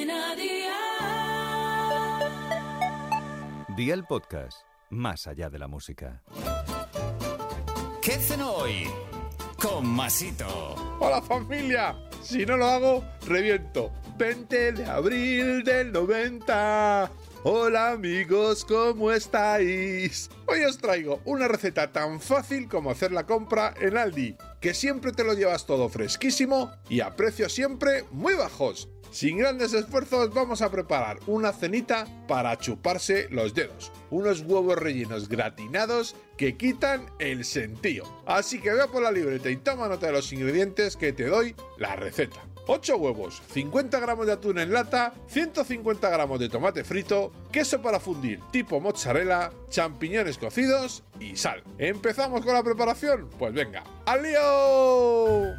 Cadena Dial. Día el podcast, más allá de la música. ¿Qué hacen hoy? Con Masito. ¡Hola familia! Si no lo hago, reviento. 20 de abril del 90. Hola amigos, ¿cómo estáis? Hoy os traigo una receta tan fácil como hacer la compra en Aldi, que siempre te lo llevas todo fresquísimo y a precios siempre muy bajos. Sin grandes esfuerzos vamos a preparar una cenita para chuparse los dedos. Unos huevos rellenos gratinados que quitan el sentido. Así que ve por la libreta y toma nota de los ingredientes que te doy la receta. 8 huevos, 50 gramos de atún en lata, 150 gramos de tomate frito, queso para fundir tipo mozzarella, champiñones cocidos y sal. ¿Empezamos con la preparación? Pues venga, ¡al lío!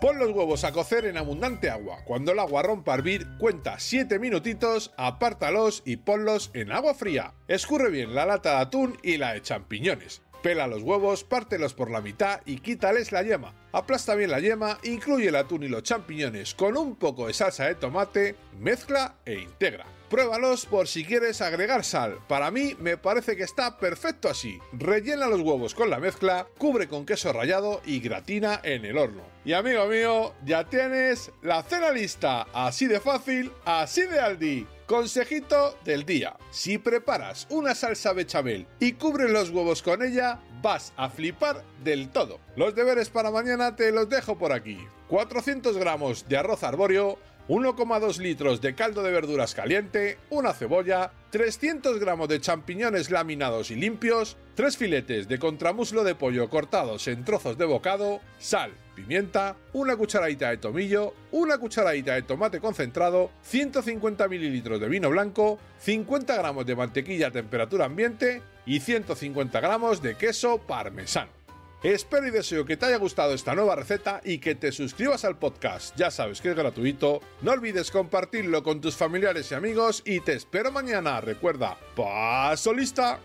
Pon los huevos a cocer en abundante agua. Cuando el agua rompa a hervir, cuenta 7 minutitos, apártalos y ponlos en agua fría. Escurre bien la lata de atún y la de champiñones. Pela los huevos, pártelos por la mitad y quítales la yema. Aplasta bien la yema, incluye el atún y los champiñones con un poco de salsa de tomate, mezcla e integra. Pruébalos por si quieres agregar sal. Para mí me parece que está perfecto así. Rellena los huevos con la mezcla, cubre con queso rallado y gratina en el horno. Y amigo mío, ya tienes la cena lista. Así de fácil, así de Aldi. Consejito del día. Si preparas una salsa bechamel y cubres los huevos con ella, vas a flipar del todo. Los deberes para mañana te los dejo por aquí. 400 gramos de arroz arbóreo, 1,2 litros de caldo de verduras caliente, una cebolla, 300 gramos de champiñones laminados y limpios, 3 filetes de contramuslo de pollo cortados en trozos de bocado, sal, pimienta, una cucharadita de tomillo, una cucharadita de tomate concentrado, 150 mililitros de vino blanco, 50 gramos de mantequilla a temperatura ambiente y 150 gramos de queso parmesano. Espero y deseo que te haya gustado esta nueva receta y que te suscribas al podcast. Ya sabes que es gratuito. No olvides compartirlo con tus familiares y amigos y te espero mañana. Recuerda, paso lista.